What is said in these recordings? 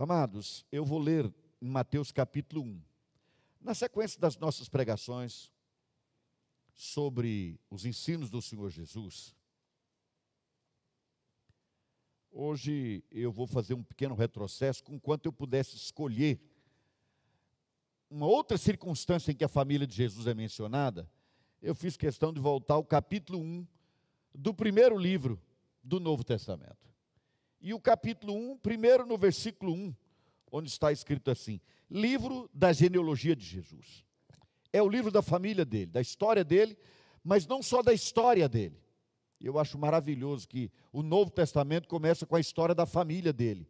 Amados, eu vou ler em Mateus capítulo 1. Na sequência das nossas pregações sobre os ensinos do Senhor Jesus, hoje eu vou fazer um pequeno retrocesso com quanto eu pudesse escolher uma outra circunstância em que a família de Jesus é mencionada, eu fiz questão de voltar ao capítulo 1 do primeiro livro do Novo Testamento. E o capítulo 1, primeiro no versículo 1, onde está escrito assim: Livro da genealogia de Jesus. É o livro da família dele, da história dele, mas não só da história dele. Eu acho maravilhoso que o Novo Testamento começa com a história da família dele.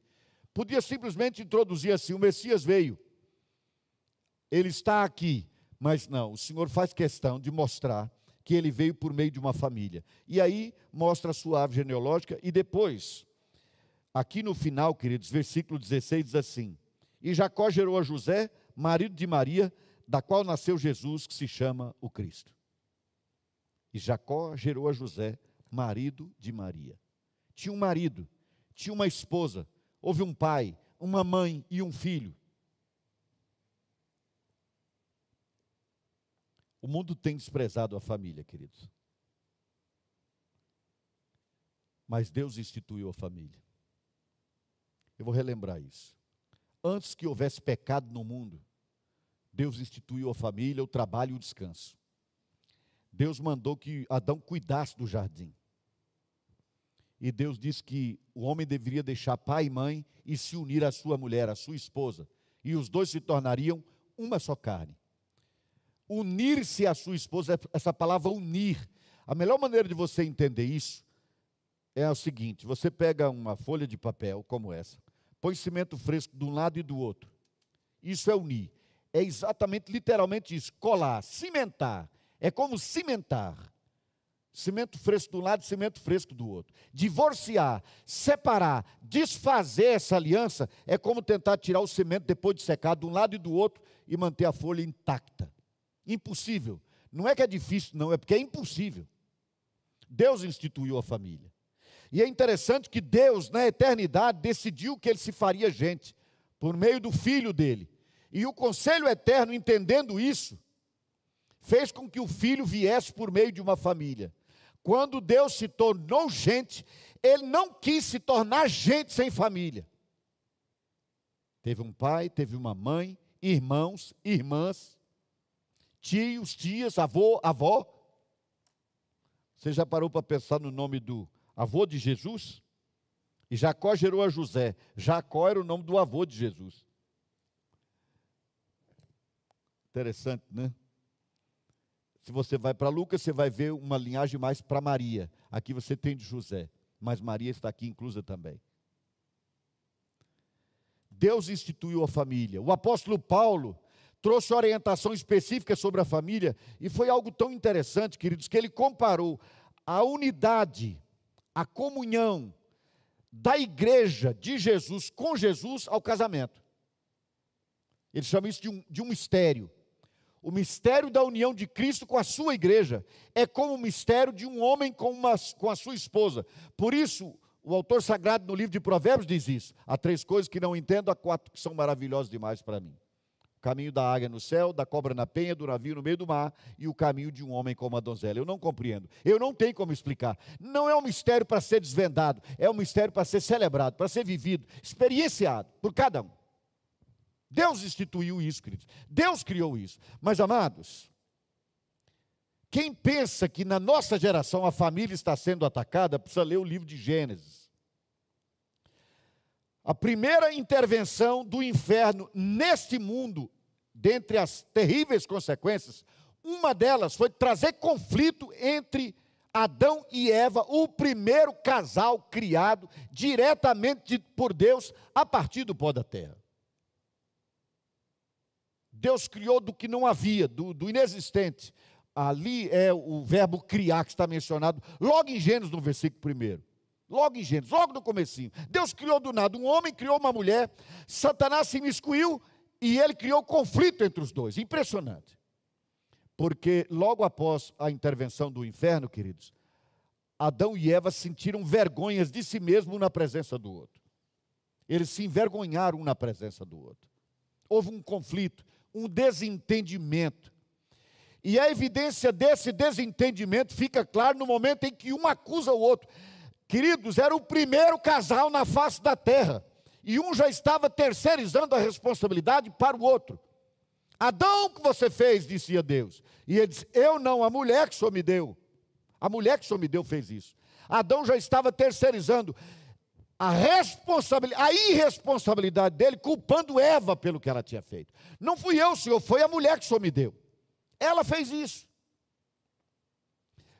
Podia simplesmente introduzir assim: o Messias veio, ele está aqui, mas não, o Senhor faz questão de mostrar que ele veio por meio de uma família. E aí mostra a sua árvore genealógica e depois Aqui no final, queridos, versículo 16 diz assim: E Jacó gerou a José, marido de Maria, da qual nasceu Jesus, que se chama o Cristo. E Jacó gerou a José, marido de Maria. Tinha um marido, tinha uma esposa, houve um pai, uma mãe e um filho. O mundo tem desprezado a família, queridos. Mas Deus instituiu a família. Eu vou relembrar isso. Antes que houvesse pecado no mundo, Deus instituiu a família, o trabalho e o descanso. Deus mandou que Adão cuidasse do jardim. E Deus disse que o homem deveria deixar pai e mãe e se unir à sua mulher, à sua esposa. E os dois se tornariam uma só carne. Unir-se à sua esposa, essa palavra unir. A melhor maneira de você entender isso é o seguinte: você pega uma folha de papel como essa, põe cimento fresco de um lado e do outro. Isso é unir. É exatamente, literalmente isso: colar, cimentar. É como cimentar. Cimento fresco de um lado cimento fresco do outro. Divorciar, separar, desfazer essa aliança é como tentar tirar o cimento depois de secar de um lado e do outro e manter a folha intacta. Impossível. Não é que é difícil, não, é porque é impossível. Deus instituiu a família. E é interessante que Deus, na eternidade, decidiu que ele se faria gente, por meio do filho dele. E o conselho eterno, entendendo isso, fez com que o filho viesse por meio de uma família. Quando Deus se tornou gente, ele não quis se tornar gente sem família. Teve um pai, teve uma mãe, irmãos, irmãs, tios, tias, avô, avó. Você já parou para pensar no nome do avô de Jesus, e Jacó gerou a José. Jacó era o nome do avô de Jesus. Interessante, né? Se você vai para Lucas, você vai ver uma linhagem mais para Maria. Aqui você tem de José, mas Maria está aqui inclusa também. Deus instituiu a família. O apóstolo Paulo trouxe orientação específica sobre a família e foi algo tão interessante, queridos, que ele comparou a unidade a comunhão da igreja de Jesus com Jesus ao casamento. Ele chama isso de um, de um mistério. O mistério da união de Cristo com a sua igreja é como o mistério de um homem com, uma, com a sua esposa. Por isso, o autor sagrado no livro de Provérbios diz isso. Há três coisas que não entendo, há quatro que são maravilhosas demais para mim o caminho da águia no céu, da cobra na penha, do navio no meio do mar e o caminho de um homem como a donzela. Eu não compreendo. Eu não tenho como explicar. Não é um mistério para ser desvendado, é um mistério para ser celebrado, para ser vivido, experienciado por cada um. Deus instituiu isso, queridos. Deus criou isso. Mas, amados, quem pensa que na nossa geração a família está sendo atacada, precisa ler o livro de Gênesis. A primeira intervenção do inferno neste mundo, dentre as terríveis consequências, uma delas foi trazer conflito entre Adão e Eva, o primeiro casal criado diretamente por Deus a partir do pó da terra. Deus criou do que não havia, do, do inexistente. Ali é o verbo criar que está mencionado logo em Gênesis, no versículo 1. Logo em Gênesis, logo no comecinho. Deus criou do nada um homem, criou uma mulher. Satanás se miscuiu e ele criou conflito entre os dois. Impressionante. Porque logo após a intervenção do inferno, queridos, Adão e Eva sentiram vergonhas de si mesmo na presença do outro. Eles se envergonharam na presença do outro. Houve um conflito, um desentendimento. E a evidência desse desentendimento fica claro no momento em que um acusa o outro. Queridos, era o primeiro casal na face da terra. E um já estava terceirizando a responsabilidade para o outro. Adão, o que você fez? Dizia Deus. E ele disse: Eu não, a mulher que Senhor me deu. A mulher que Senhor me deu fez isso. Adão já estava terceirizando a responsabilidade, a irresponsabilidade dele, culpando Eva pelo que ela tinha feito. Não fui eu, Senhor, foi a mulher que Senhor me deu. Ela fez isso.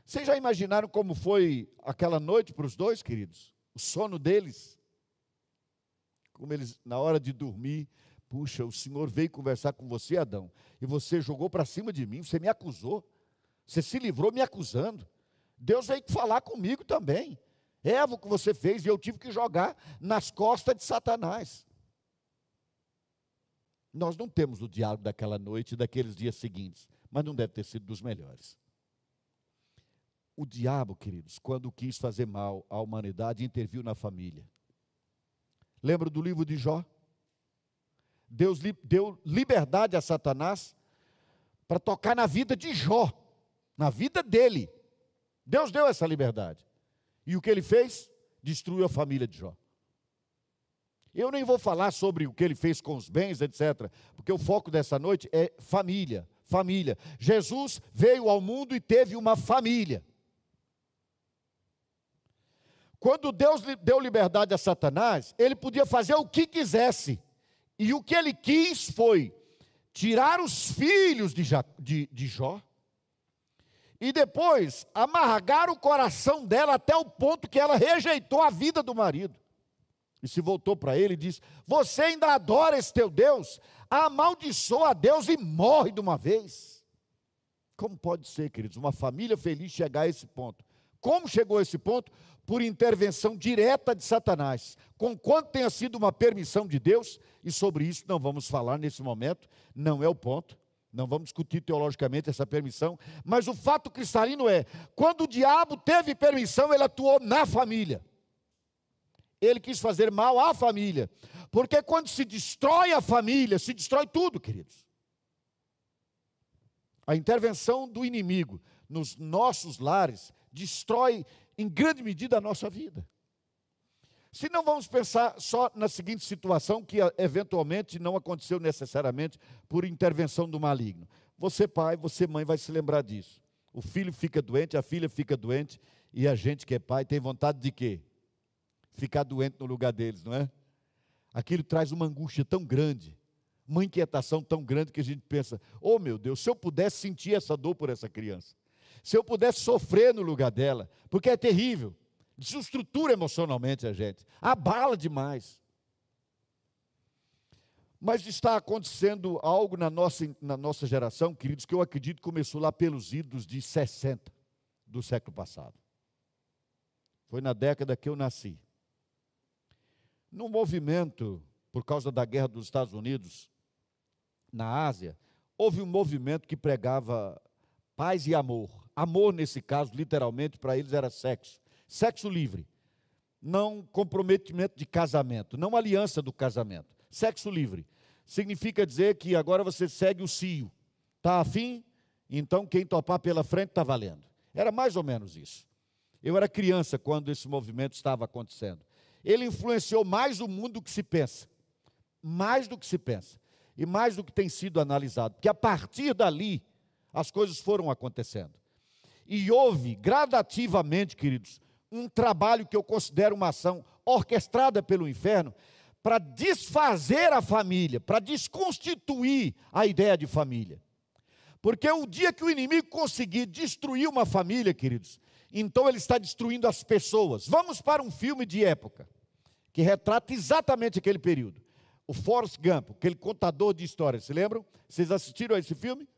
Vocês já imaginaram como foi aquela noite para os dois, queridos? O sono deles? Como eles, na hora de dormir, puxa, o Senhor veio conversar com você, Adão, e você jogou para cima de mim, você me acusou, você se livrou me acusando. Deus veio falar comigo também. Eva, o que você fez, e eu tive que jogar nas costas de Satanás. Nós não temos o diálogo daquela noite e daqueles dias seguintes, mas não deve ter sido dos melhores. O diabo, queridos, quando quis fazer mal à humanidade, interviu na família. Lembra do livro de Jó? Deus deu liberdade a Satanás para tocar na vida de Jó, na vida dele. Deus deu essa liberdade. E o que ele fez? Destruiu a família de Jó. Eu nem vou falar sobre o que ele fez com os bens, etc., porque o foco dessa noite é família, família. Jesus veio ao mundo e teve uma família. Quando Deus deu liberdade a Satanás, ele podia fazer o que quisesse. E o que ele quis foi tirar os filhos de, de, de Jó e depois amargar o coração dela até o ponto que ela rejeitou a vida do marido. E se voltou para ele e disse: Você ainda adora esse teu Deus? Amaldiçoa a Deus e morre de uma vez. Como pode ser, queridos, uma família feliz chegar a esse ponto? Como chegou a esse ponto? Por intervenção direta de Satanás. Com quanto tenha sido uma permissão de Deus, e sobre isso não vamos falar nesse momento, não é o ponto. Não vamos discutir teologicamente essa permissão, mas o fato cristalino é: quando o diabo teve permissão, ele atuou na família. Ele quis fazer mal à família, porque quando se destrói a família, se destrói tudo, queridos. A intervenção do inimigo nos nossos lares destrói em grande medida a nossa vida. Se não vamos pensar só na seguinte situação, que eventualmente não aconteceu necessariamente por intervenção do maligno. Você, pai, você, mãe, vai se lembrar disso. O filho fica doente, a filha fica doente, e a gente que é pai tem vontade de quê? Ficar doente no lugar deles, não é? Aquilo traz uma angústia tão grande, uma inquietação tão grande que a gente pensa: oh meu Deus, se eu pudesse sentir essa dor por essa criança, se eu pudesse sofrer no lugar dela, porque é terrível desestrutura emocionalmente a gente, abala demais. Mas está acontecendo algo na nossa, na nossa geração, queridos, que eu acredito começou lá pelos idos de 60 do século passado. Foi na década que eu nasci. No movimento, por causa da guerra dos Estados Unidos na Ásia, houve um movimento que pregava paz e amor. Amor, nesse caso, literalmente, para eles era sexo. Sexo livre. Não comprometimento de casamento, não aliança do casamento. Sexo livre. Significa dizer que agora você segue o cio. Está afim? Então quem topar pela frente está valendo. Era mais ou menos isso. Eu era criança quando esse movimento estava acontecendo. Ele influenciou mais o mundo do que se pensa. Mais do que se pensa. E mais do que tem sido analisado. Porque a partir dali, as coisas foram acontecendo. E houve gradativamente, queridos, um trabalho que eu considero uma ação orquestrada pelo inferno para desfazer a família, para desconstituir a ideia de família. Porque o dia que o inimigo conseguir destruir uma família, queridos, então ele está destruindo as pessoas. Vamos para um filme de época que retrata exatamente aquele período. O Forrest Gump, aquele contador de histórias, se lembram? Vocês assistiram a esse filme?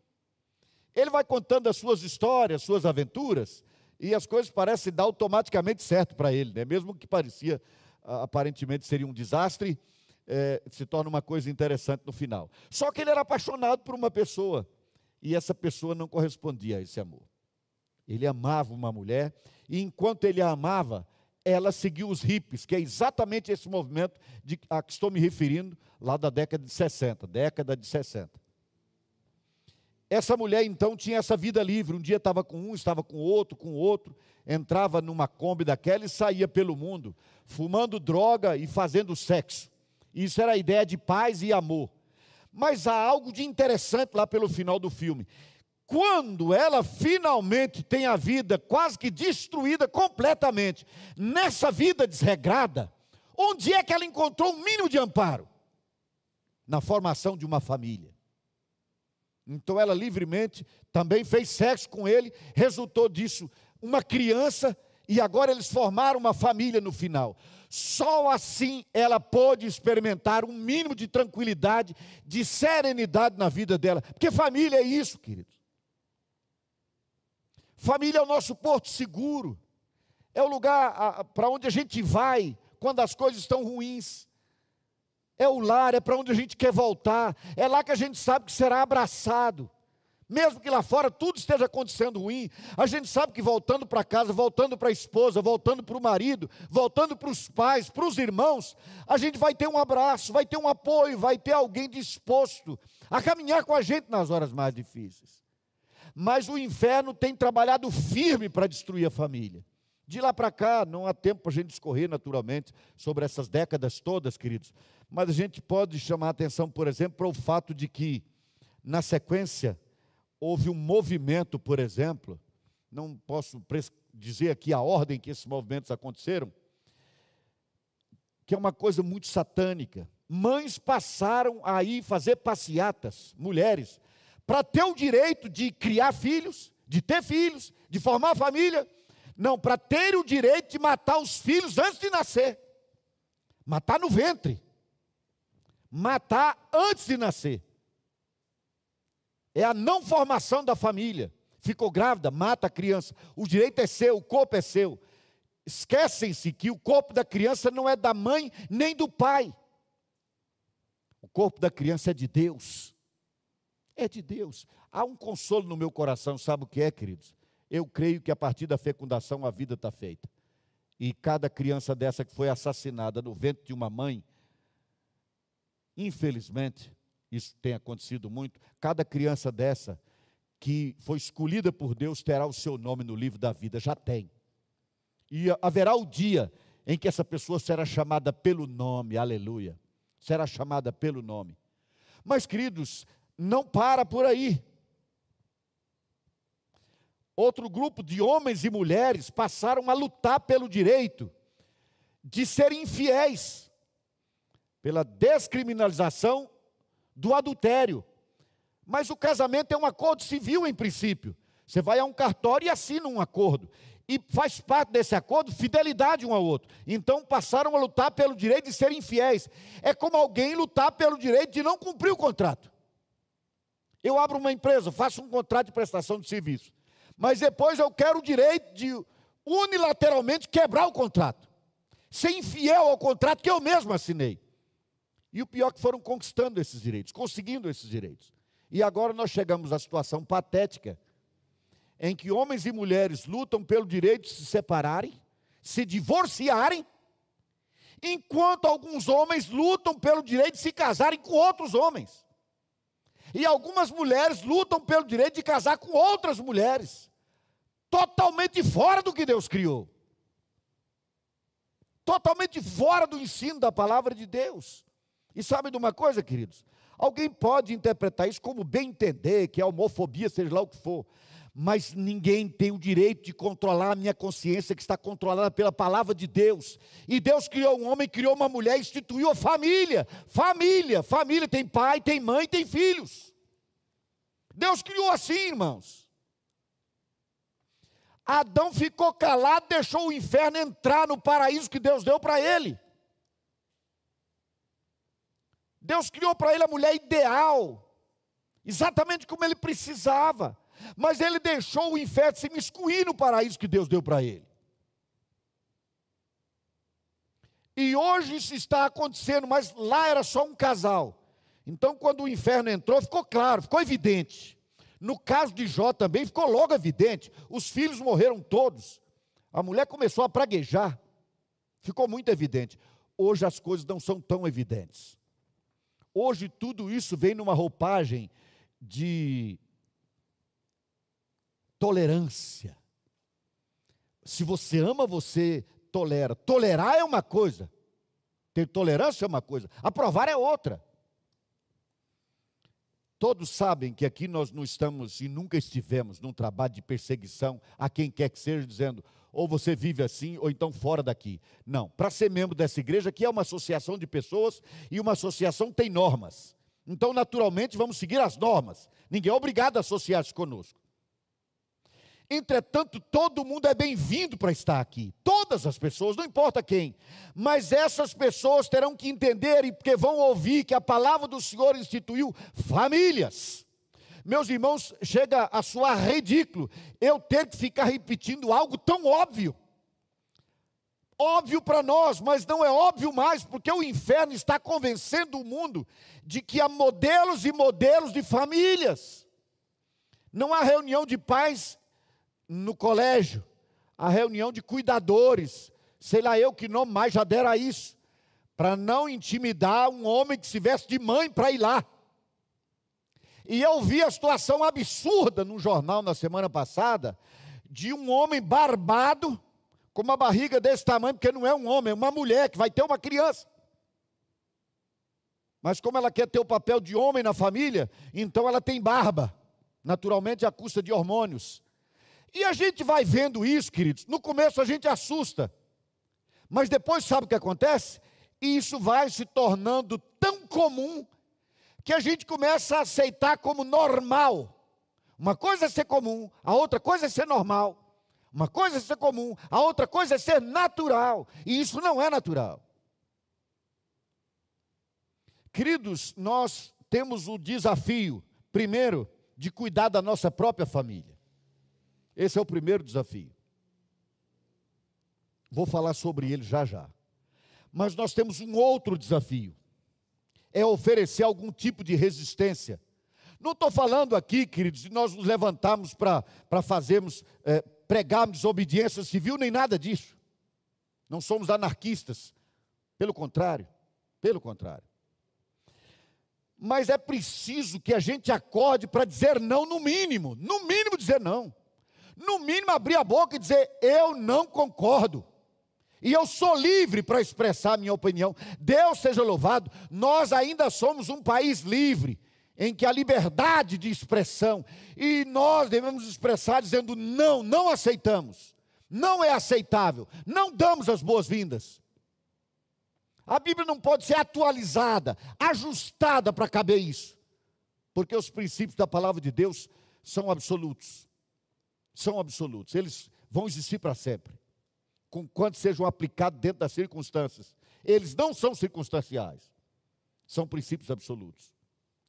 Ele vai contando as suas histórias, suas aventuras, e as coisas parecem dar automaticamente certo para ele, né? mesmo que parecia aparentemente seria um desastre, é, se torna uma coisa interessante no final. Só que ele era apaixonado por uma pessoa e essa pessoa não correspondia a esse amor. Ele amava uma mulher e enquanto ele a amava, ela seguiu os hippies, que é exatamente esse movimento de, a que estou me referindo, lá da década de 60, década de 60. Essa mulher então tinha essa vida livre, um dia estava com um, estava com outro, com outro, entrava numa Kombi daquela e saía pelo mundo, fumando droga e fazendo sexo. Isso era a ideia de paz e amor. Mas há algo de interessante lá pelo final do filme. Quando ela finalmente tem a vida quase que destruída completamente, nessa vida desregrada, onde é que ela encontrou um mínimo de amparo? Na formação de uma família. Então ela livremente também fez sexo com ele, resultou disso uma criança e agora eles formaram uma família no final. Só assim ela pôde experimentar um mínimo de tranquilidade, de serenidade na vida dela. Porque família é isso, queridos. Família é o nosso porto seguro. É o lugar para onde a gente vai quando as coisas estão ruins é o lar, é para onde a gente quer voltar, é lá que a gente sabe que será abraçado. Mesmo que lá fora tudo esteja acontecendo ruim, a gente sabe que voltando para casa, voltando para a esposa, voltando para o marido, voltando para os pais, para os irmãos, a gente vai ter um abraço, vai ter um apoio, vai ter alguém disposto a caminhar com a gente nas horas mais difíceis. Mas o inferno tem trabalhado firme para destruir a família. De lá para cá, não há tempo para a gente discorrer naturalmente sobre essas décadas todas, queridos. Mas a gente pode chamar a atenção, por exemplo, para o fato de que, na sequência, houve um movimento, por exemplo, não posso dizer aqui a ordem que esses movimentos aconteceram, que é uma coisa muito satânica. Mães passaram a ir fazer passeatas, mulheres, para ter o direito de criar filhos, de ter filhos, de formar família não, para ter o direito de matar os filhos antes de nascer. Matar no ventre. Matar antes de nascer. É a não formação da família. Ficou grávida, mata a criança. O direito é seu, o corpo é seu. Esquecem-se que o corpo da criança não é da mãe nem do pai. O corpo da criança é de Deus. É de Deus. Há um consolo no meu coração, sabe o que é, queridos? Eu creio que a partir da fecundação a vida está feita. E cada criança dessa que foi assassinada no ventre de uma mãe, infelizmente, isso tem acontecido muito, cada criança dessa que foi escolhida por Deus terá o seu nome no livro da vida, já tem. E haverá o dia em que essa pessoa será chamada pelo nome, aleluia. Será chamada pelo nome. Mas, queridos, não para por aí outro grupo de homens e mulheres passaram a lutar pelo direito de serem infiéis, pela descriminalização do adultério. Mas o casamento é um acordo civil em princípio. Você vai a um cartório e assina um acordo. E faz parte desse acordo fidelidade um ao outro. Então passaram a lutar pelo direito de serem infiéis. É como alguém lutar pelo direito de não cumprir o contrato. Eu abro uma empresa, faço um contrato de prestação de serviço mas depois eu quero o direito de unilateralmente quebrar o contrato, ser infiel ao contrato que eu mesmo assinei. E o pior é que foram conquistando esses direitos, conseguindo esses direitos. E agora nós chegamos à situação patética em que homens e mulheres lutam pelo direito de se separarem, se divorciarem, enquanto alguns homens lutam pelo direito de se casarem com outros homens. E algumas mulheres lutam pelo direito de casar com outras mulheres totalmente fora do que Deus criou. Totalmente fora do ensino da palavra de Deus. E sabe de uma coisa, queridos? Alguém pode interpretar isso como bem entender, que é homofobia, seja lá o que for. Mas ninguém tem o direito de controlar a minha consciência, que está controlada pela palavra de Deus. E Deus criou um homem, criou uma mulher, instituiu a família. Família, família tem pai, tem mãe, tem filhos. Deus criou assim, irmãos. Adão ficou calado, deixou o inferno entrar no paraíso que Deus deu para ele. Deus criou para ele a mulher ideal, exatamente como ele precisava, mas ele deixou o inferno se miscuir no paraíso que Deus deu para ele. E hoje isso está acontecendo, mas lá era só um casal. Então, quando o inferno entrou, ficou claro, ficou evidente. No caso de Jó também ficou logo evidente: os filhos morreram todos. A mulher começou a praguejar. Ficou muito evidente. Hoje as coisas não são tão evidentes. Hoje tudo isso vem numa roupagem de tolerância. Se você ama, você tolera. Tolerar é uma coisa, ter tolerância é uma coisa, aprovar é outra. Todos sabem que aqui nós não estamos e nunca estivemos num trabalho de perseguição a quem quer que seja, dizendo, ou você vive assim, ou então fora daqui. Não, para ser membro dessa igreja, que é uma associação de pessoas e uma associação tem normas. Então, naturalmente, vamos seguir as normas. Ninguém é obrigado a associar-se conosco. Entretanto, todo mundo é bem-vindo para estar aqui. Todas as pessoas, não importa quem. Mas essas pessoas terão que entender, porque vão ouvir que a palavra do Senhor instituiu famílias. Meus irmãos, chega a soar ridículo eu ter que ficar repetindo algo tão óbvio. Óbvio para nós, mas não é óbvio mais, porque o inferno está convencendo o mundo de que há modelos e modelos de famílias. Não há reunião de pais no colégio, há reunião de cuidadores, sei lá eu que nome mais já dera isso, para não intimidar um homem que se veste de mãe para ir lá. E eu vi a situação absurda no jornal na semana passada, de um homem barbado, com uma barriga desse tamanho, porque não é um homem, é uma mulher que vai ter uma criança. Mas como ela quer ter o papel de homem na família, então ela tem barba, naturalmente à custa de hormônios. E a gente vai vendo isso, queridos. No começo a gente assusta, mas depois sabe o que acontece? E isso vai se tornando tão comum que a gente começa a aceitar como normal. Uma coisa é ser comum, a outra coisa é ser normal. Uma coisa é ser comum, a outra coisa é ser natural. E isso não é natural. Queridos, nós temos o desafio, primeiro, de cuidar da nossa própria família. Esse é o primeiro desafio. Vou falar sobre ele já já. Mas nós temos um outro desafio é oferecer algum tipo de resistência. Não estou falando aqui, queridos, de nós nos levantarmos para fazermos, é, pregarmos obediência civil, nem nada disso. Não somos anarquistas. Pelo contrário, pelo contrário. Mas é preciso que a gente acorde para dizer não, no mínimo. No mínimo, dizer não. No mínimo, abrir a boca e dizer: Eu não concordo. E eu sou livre para expressar minha opinião. Deus seja louvado, nós ainda somos um país livre, em que a liberdade de expressão, e nós devemos expressar dizendo não, não aceitamos, não é aceitável, não damos as boas-vindas. A Bíblia não pode ser atualizada, ajustada para caber isso, porque os princípios da palavra de Deus são absolutos, são absolutos, eles vão existir para sempre com quanto sejam aplicados dentro das circunstâncias. Eles não são circunstanciais, são princípios absolutos,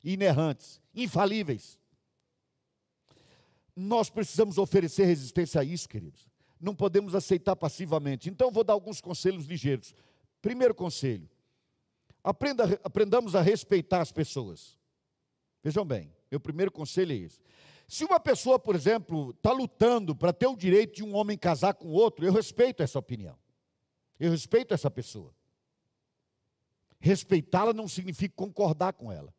inerrantes, infalíveis. Nós precisamos oferecer resistência a isso, queridos. Não podemos aceitar passivamente. Então, vou dar alguns conselhos ligeiros. Primeiro conselho: aprenda, aprendamos a respeitar as pessoas. Vejam bem, meu primeiro conselho é esse. Se uma pessoa, por exemplo, está lutando para ter o direito de um homem casar com outro, eu respeito essa opinião. Eu respeito essa pessoa. Respeitá-la não significa concordar com ela.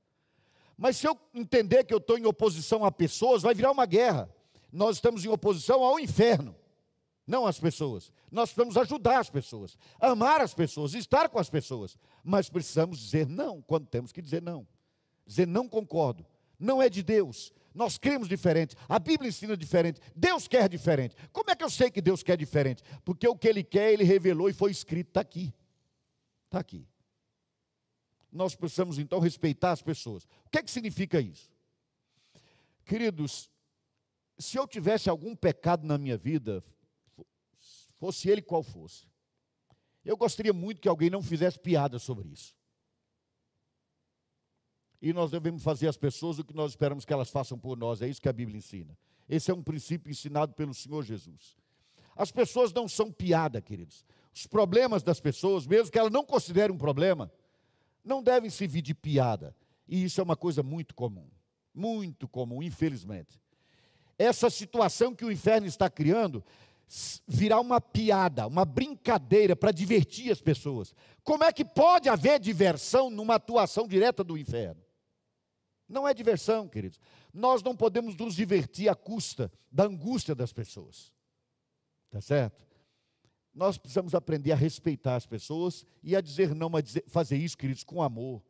Mas se eu entender que eu estou em oposição a pessoas, vai virar uma guerra. Nós estamos em oposição ao inferno, não às pessoas. Nós precisamos ajudar as pessoas, amar as pessoas, estar com as pessoas. Mas precisamos dizer não quando temos que dizer não. Dizer não concordo. Não é de Deus, nós cremos diferente, a Bíblia ensina diferente, Deus quer diferente. Como é que eu sei que Deus quer diferente? Porque o que Ele quer, Ele revelou e foi escrito, está aqui. Está aqui. Nós precisamos então respeitar as pessoas. O que é que significa isso? Queridos, se eu tivesse algum pecado na minha vida, fosse ele qual fosse, eu gostaria muito que alguém não fizesse piada sobre isso e nós devemos fazer às pessoas o que nós esperamos que elas façam por nós. É isso que a Bíblia ensina. Esse é um princípio ensinado pelo Senhor Jesus. As pessoas não são piada, queridos. Os problemas das pessoas, mesmo que elas não considerem um problema, não devem servir de piada. E isso é uma coisa muito comum. Muito comum, infelizmente. Essa situação que o inferno está criando virar uma piada, uma brincadeira para divertir as pessoas. Como é que pode haver diversão numa atuação direta do inferno? Não é diversão, queridos. Nós não podemos nos divertir à custa da angústia das pessoas. Tá certo? Nós precisamos aprender a respeitar as pessoas e a dizer não, dizer, fazer isso, queridos, com amor.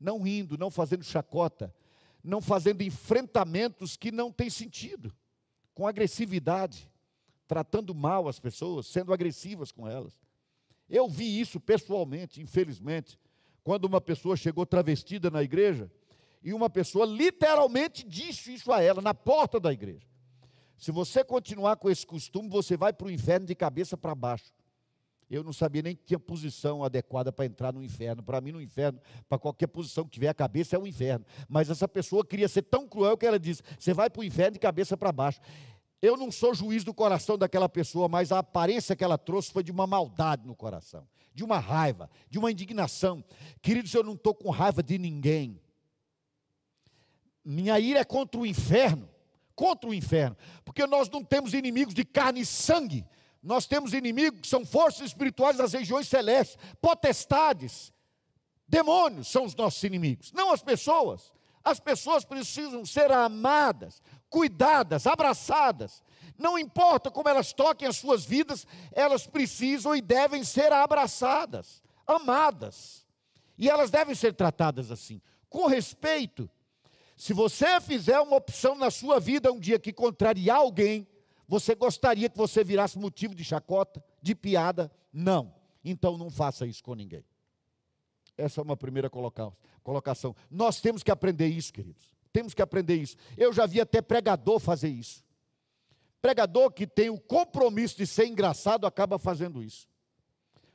Não rindo, não fazendo chacota, não fazendo enfrentamentos que não têm sentido, com agressividade tratando mal as pessoas, sendo agressivas com elas. Eu vi isso pessoalmente, infelizmente, quando uma pessoa chegou travestida na igreja e uma pessoa literalmente disse isso a ela na porta da igreja. Se você continuar com esse costume, você vai para o inferno de cabeça para baixo. Eu não sabia nem que tinha posição adequada para entrar no inferno. Para mim, no inferno, para qualquer posição que tiver a cabeça, é um inferno. Mas essa pessoa queria ser tão cruel que ela disse: Você vai para o inferno de cabeça para baixo. Eu não sou juiz do coração daquela pessoa, mas a aparência que ela trouxe foi de uma maldade no coração, de uma raiva, de uma indignação. Queridos, eu não estou com raiva de ninguém. Minha ira é contra o inferno, contra o inferno, porque nós não temos inimigos de carne e sangue, nós temos inimigos que são forças espirituais das regiões celestes, potestades, demônios são os nossos inimigos, não as pessoas. As pessoas precisam ser amadas, cuidadas, abraçadas. Não importa como elas toquem as suas vidas, elas precisam e devem ser abraçadas, amadas. E elas devem ser tratadas assim, com respeito. Se você fizer uma opção na sua vida um dia que contrariar alguém, você gostaria que você virasse motivo de chacota, de piada? Não. Então não faça isso com ninguém. Essa é uma primeira colocação. Nós temos que aprender isso, queridos. Temos que aprender isso. Eu já vi até pregador fazer isso. Pregador que tem o compromisso de ser engraçado acaba fazendo isso.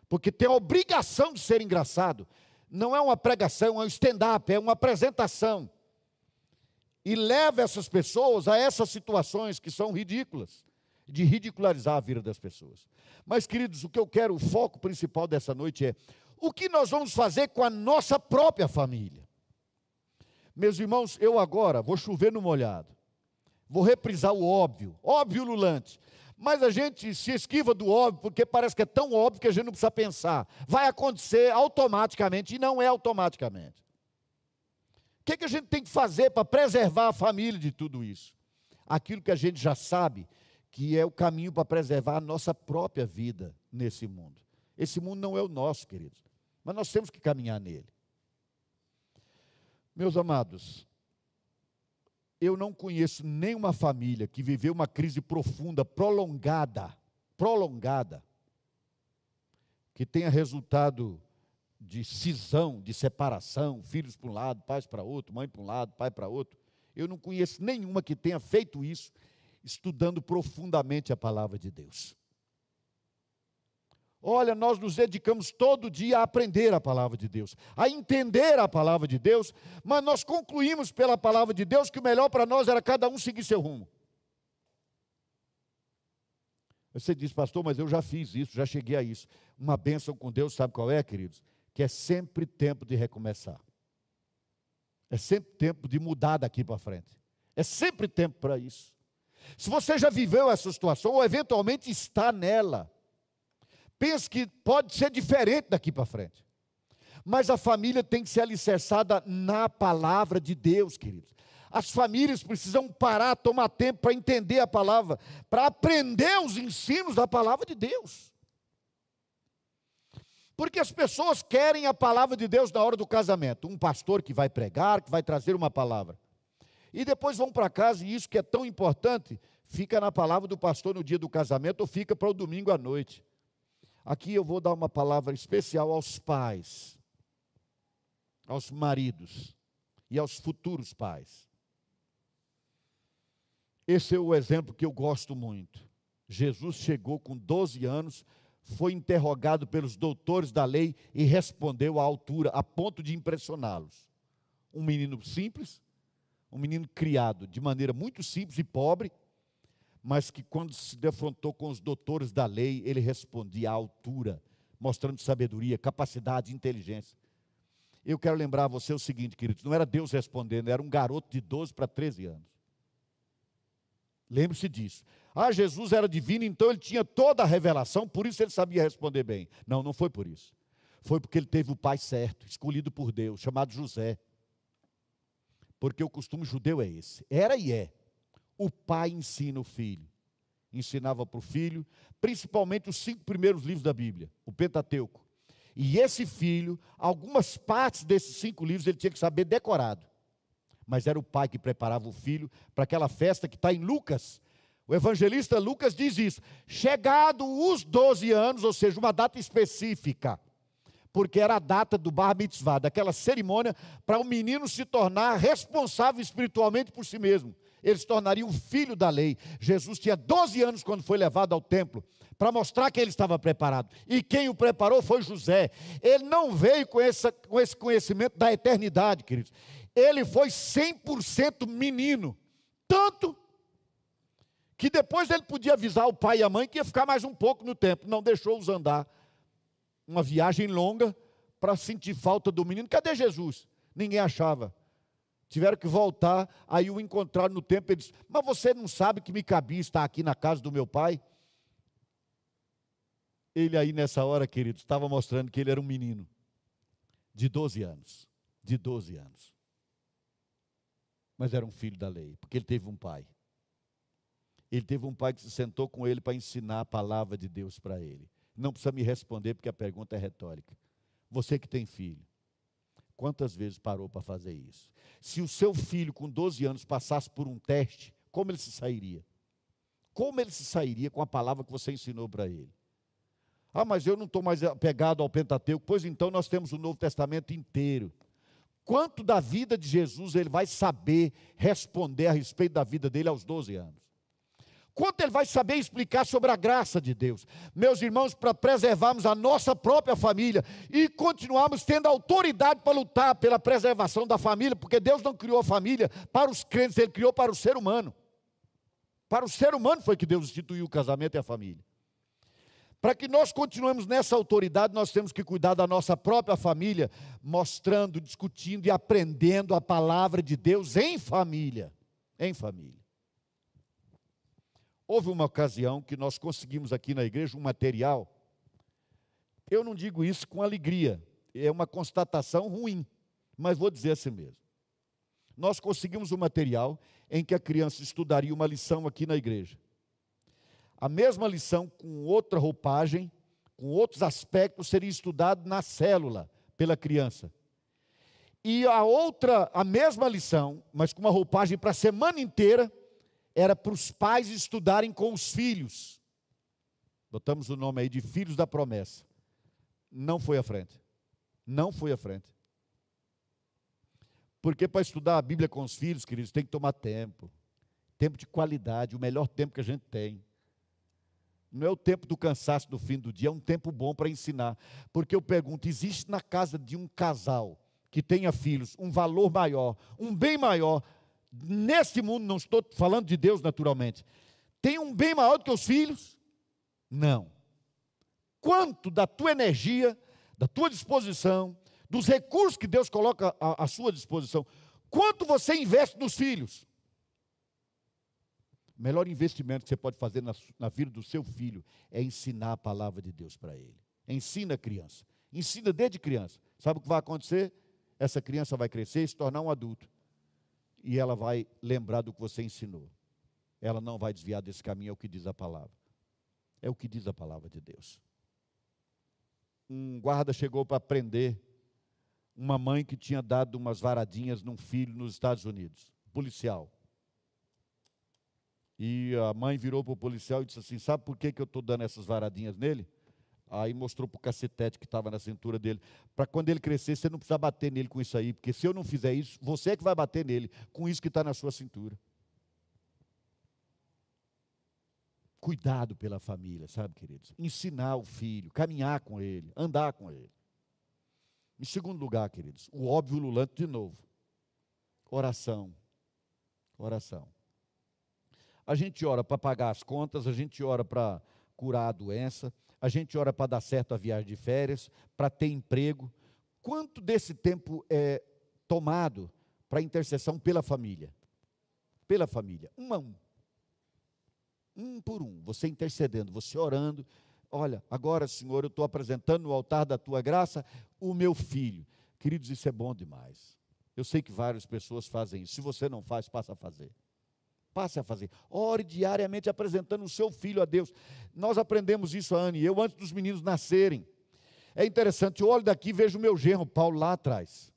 Porque tem a obrigação de ser engraçado. Não é uma pregação, é um stand-up, é uma apresentação. E leva essas pessoas a essas situações que são ridículas, de ridicularizar a vida das pessoas. Mas, queridos, o que eu quero, o foco principal dessa noite é o que nós vamos fazer com a nossa própria família. Meus irmãos, eu agora vou chover no molhado. Vou reprisar o óbvio, óbvio lulante. Mas a gente se esquiva do óbvio porque parece que é tão óbvio que a gente não precisa pensar. Vai acontecer automaticamente e não é automaticamente. Que, que a gente tem que fazer para preservar a família de tudo isso? Aquilo que a gente já sabe que é o caminho para preservar a nossa própria vida nesse mundo. Esse mundo não é o nosso, queridos, mas nós temos que caminhar nele. Meus amados, eu não conheço nenhuma família que viveu uma crise profunda, prolongada, prolongada, que tenha resultado de cisão, de separação, filhos para um lado, pais para outro, mãe para um lado, pai para outro. Eu não conheço nenhuma que tenha feito isso estudando profundamente a palavra de Deus. Olha, nós nos dedicamos todo dia a aprender a palavra de Deus, a entender a palavra de Deus, mas nós concluímos pela palavra de Deus que o melhor para nós era cada um seguir seu rumo. Você diz, pastor, mas eu já fiz isso, já cheguei a isso. Uma bênção com Deus, sabe qual é, queridos? Que é sempre tempo de recomeçar. É sempre tempo de mudar daqui para frente. É sempre tempo para isso. Se você já viveu essa situação, ou eventualmente está nela, Pense que pode ser diferente daqui para frente. Mas a família tem que ser alicerçada na palavra de Deus, queridos. As famílias precisam parar, tomar tempo para entender a palavra, para aprender os ensinos da palavra de Deus. Porque as pessoas querem a palavra de Deus na hora do casamento. Um pastor que vai pregar, que vai trazer uma palavra. E depois vão para casa, e isso que é tão importante, fica na palavra do pastor no dia do casamento ou fica para o domingo à noite. Aqui eu vou dar uma palavra especial aos pais, aos maridos e aos futuros pais. Esse é o exemplo que eu gosto muito. Jesus chegou com 12 anos, foi interrogado pelos doutores da lei e respondeu à altura, a ponto de impressioná-los. Um menino simples, um menino criado de maneira muito simples e pobre, mas que quando se defrontou com os doutores da lei, ele respondia à altura, mostrando sabedoria, capacidade, inteligência. Eu quero lembrar a você o seguinte, queridos: não era Deus respondendo, era um garoto de 12 para 13 anos. Lembre-se disso. Ah, Jesus era divino, então ele tinha toda a revelação, por isso ele sabia responder bem. Não, não foi por isso. Foi porque ele teve o pai certo, escolhido por Deus, chamado José. Porque o costume judeu é esse. Era e é. O pai ensina o filho. Ensinava para o filho, principalmente os cinco primeiros livros da Bíblia, o Pentateuco. E esse filho, algumas partes desses cinco livros ele tinha que saber decorado. Mas era o pai que preparava o filho para aquela festa que está em Lucas. O evangelista Lucas diz isso. Chegado os 12 anos, ou seja, uma data específica, porque era a data do bar mitzvah, daquela cerimônia para o menino se tornar responsável espiritualmente por si mesmo. Ele se tornaria o filho da lei. Jesus tinha 12 anos quando foi levado ao templo para mostrar que ele estava preparado. E quem o preparou foi José. Ele não veio com, essa, com esse conhecimento da eternidade, queridos. Ele foi 100% menino. Tanto que depois ele podia avisar o pai e a mãe que ia ficar mais um pouco no templo. Não deixou-os andar uma viagem longa para sentir falta do menino. Cadê Jesus? Ninguém achava. Tiveram que voltar, aí o encontraram no templo. Ele disse: Mas você não sabe que me cabia estar aqui na casa do meu pai? Ele aí nessa hora, querido, estava mostrando que ele era um menino de 12 anos. De 12 anos. Mas era um filho da lei, porque ele teve um pai. Ele teve um pai que se sentou com ele para ensinar a palavra de Deus para ele. Não precisa me responder porque a pergunta é retórica. Você que tem filho, quantas vezes parou para fazer isso? Se o seu filho com 12 anos passasse por um teste, como ele se sairia? Como ele se sairia com a palavra que você ensinou para ele? Ah, mas eu não estou mais apegado ao Pentateuco. Pois então nós temos o Novo Testamento inteiro. Quanto da vida de Jesus ele vai saber responder a respeito da vida dele aos 12 anos? Quanto ele vai saber explicar sobre a graça de Deus? Meus irmãos, para preservarmos a nossa própria família e continuarmos tendo autoridade para lutar pela preservação da família, porque Deus não criou a família para os crentes, Ele criou para o ser humano. Para o ser humano foi que Deus instituiu o casamento e a família. Para que nós continuemos nessa autoridade, nós temos que cuidar da nossa própria família, mostrando, discutindo e aprendendo a palavra de Deus em família. Em família. Houve uma ocasião que nós conseguimos aqui na igreja um material. Eu não digo isso com alegria, é uma constatação ruim, mas vou dizer assim mesmo. Nós conseguimos um material em que a criança estudaria uma lição aqui na igreja. A mesma lição com outra roupagem, com outros aspectos, seria estudado na célula pela criança. E a outra, a mesma lição, mas com uma roupagem para a semana inteira, era para os pais estudarem com os filhos. Botamos o nome aí de filhos da promessa. Não foi à frente. Não foi à frente. Porque para estudar a Bíblia com os filhos, queridos, tem que tomar tempo. Tempo de qualidade, o melhor tempo que a gente tem. Não é o tempo do cansaço do fim do dia, é um tempo bom para ensinar. Porque eu pergunto: existe na casa de um casal que tenha filhos um valor maior, um bem maior neste mundo, não estou falando de Deus naturalmente, tem um bem maior do que os filhos? Não. Quanto da tua energia, da tua disposição, dos recursos que Deus coloca à, sua disposição, quanto você investe nos filhos? O melhor investimento que você pode fazer na, na vida do seu filho é ensinar a palavra de Deus para ele. Ensina a criança. Ensina desde criança. Sabe o que vai acontecer? Essa criança vai crescer e se tornar um adulto e ela vai lembrar do que você ensinou. Ela não vai desviar desse caminho, é o que diz a palavra. É o que diz a palavra de Deus. Um guarda chegou para prender uma mãe que tinha dado umas varadinhas num filho nos Estados Unidos, policial. E a mãe virou para o policial e disse assim: Sabe por que, que eu estou dando essas varadinhas nele? Aí mostrou para o cacetete que estava na cintura dele. Para quando ele crescer, você não precisa bater nele com isso aí. Porque se eu não fizer isso, você é que vai bater nele com isso que está na sua cintura. Cuidado pela família, sabe, queridos? Ensinar o filho, caminhar com ele, andar com ele. Em segundo lugar, queridos, o óbvio lulante de novo. Oração. Oração. A gente ora para pagar as contas, a gente ora para curar a doença, a gente ora para dar certo a viagem de férias, para ter emprego. Quanto desse tempo é tomado para intercessão pela família? Pela família, um a um. Um por um, você intercedendo, você orando. Olha, agora, Senhor, eu estou apresentando no altar da tua graça o meu filho. Queridos, isso é bom demais. Eu sei que várias pessoas fazem isso. Se você não faz, passa a fazer. Passe a fazer. Ore diariamente apresentando o seu filho a Deus. Nós aprendemos isso, a Anne e eu, antes dos meninos nascerem. É interessante, eu olho daqui e vejo o meu genro, Paulo, lá atrás.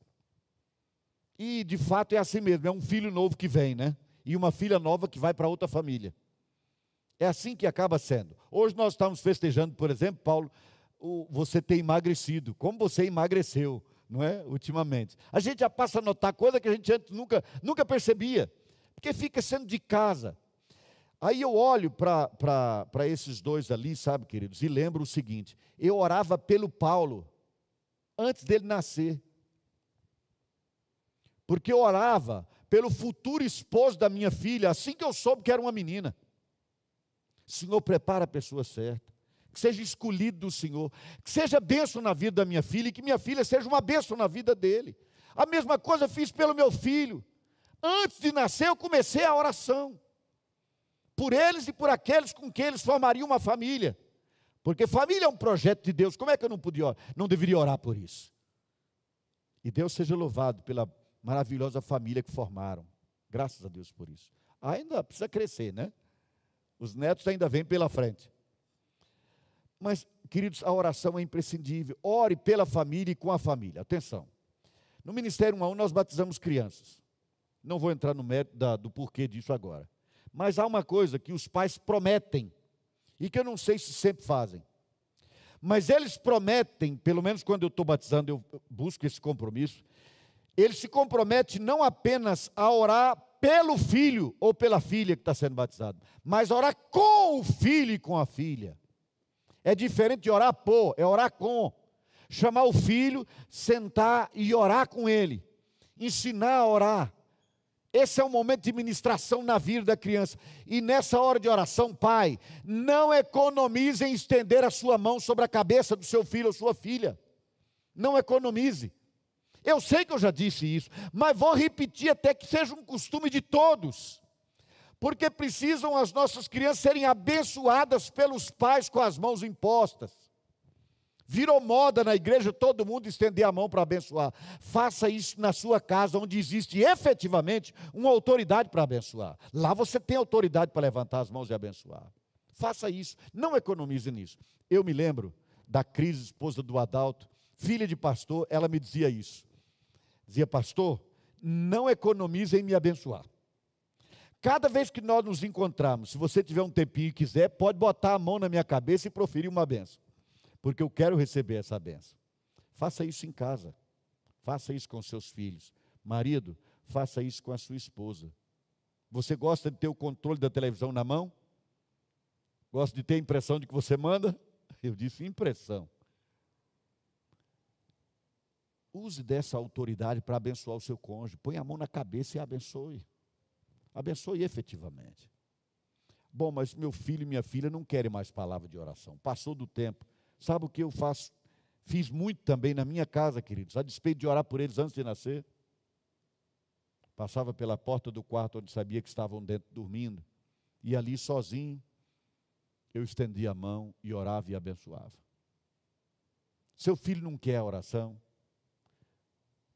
E de fato é assim mesmo, é um filho novo que vem, né? E uma filha nova que vai para outra família. É assim que acaba sendo. Hoje nós estamos festejando, por exemplo, Paulo, o, você ter emagrecido. Como você emagreceu, não é? Ultimamente. A gente já passa a notar coisa que a gente antes nunca, nunca percebia. Porque fica sendo de casa. Aí eu olho para esses dois ali, sabe, queridos, e lembro o seguinte: eu orava pelo Paulo antes dele nascer. Porque eu orava pelo futuro esposo da minha filha, assim que eu soube que era uma menina. Senhor, prepara a pessoa certa. Que seja escolhido do Senhor. Que seja bênção na vida da minha filha e que minha filha seja uma bênção na vida dele. A mesma coisa fiz pelo meu filho. Antes de nascer, eu comecei a oração por eles e por aqueles com quem eles formariam uma família. Porque família é um projeto de Deus. Como é que eu não podia, não deveria orar por isso? E Deus seja louvado pela maravilhosa família que formaram. Graças a Deus por isso. Ainda precisa crescer, né? Os netos ainda vêm pela frente. Mas, queridos, a oração é imprescindível. Ore pela família e com a família. Atenção. No Ministério 1 a 1 nós batizamos crianças. Não vou entrar no mérito da, do porquê disso agora. Mas há uma coisa que os pais prometem, e que eu não sei se sempre fazem. Mas eles prometem, pelo menos quando eu estou batizando, eu busco esse compromisso. Eles se comprometem não apenas a orar pelo filho ou pela filha que está sendo batizado, mas orar com o filho e com a filha. É diferente de orar por, é orar com. Chamar o filho, sentar e orar com ele. Ensinar a orar esse é um momento de ministração na vida da criança. E nessa hora de oração, pai, não economize em estender a sua mão sobre a cabeça do seu filho ou sua filha. Não economize. Eu sei que eu já disse isso, mas vou repetir até que seja um costume de todos. Porque precisam as nossas crianças serem abençoadas pelos pais com as mãos impostas. Virou moda na igreja todo mundo estender a mão para abençoar. Faça isso na sua casa, onde existe efetivamente uma autoridade para abençoar. Lá você tem autoridade para levantar as mãos e abençoar. Faça isso, não economize nisso. Eu me lembro da Cris, esposa do Adalto, filha de pastor, ela me dizia isso. Dizia, pastor, não economize em me abençoar. Cada vez que nós nos encontrarmos, se você tiver um tempinho e quiser, pode botar a mão na minha cabeça e proferir uma benção porque eu quero receber essa benção. Faça isso em casa. Faça isso com seus filhos. Marido, faça isso com a sua esposa. Você gosta de ter o controle da televisão na mão? Gosta de ter a impressão de que você manda? Eu disse impressão. Use dessa autoridade para abençoar o seu cônjuge. Põe a mão na cabeça e abençoe. Abençoe efetivamente. Bom, mas meu filho e minha filha não querem mais palavra de oração. Passou do tempo. Sabe o que eu faço? Fiz muito também na minha casa, queridos, a despeito de orar por eles antes de nascer. Passava pela porta do quarto onde sabia que estavam dentro dormindo, e ali sozinho, eu estendia a mão e orava e abençoava. Seu filho não quer oração?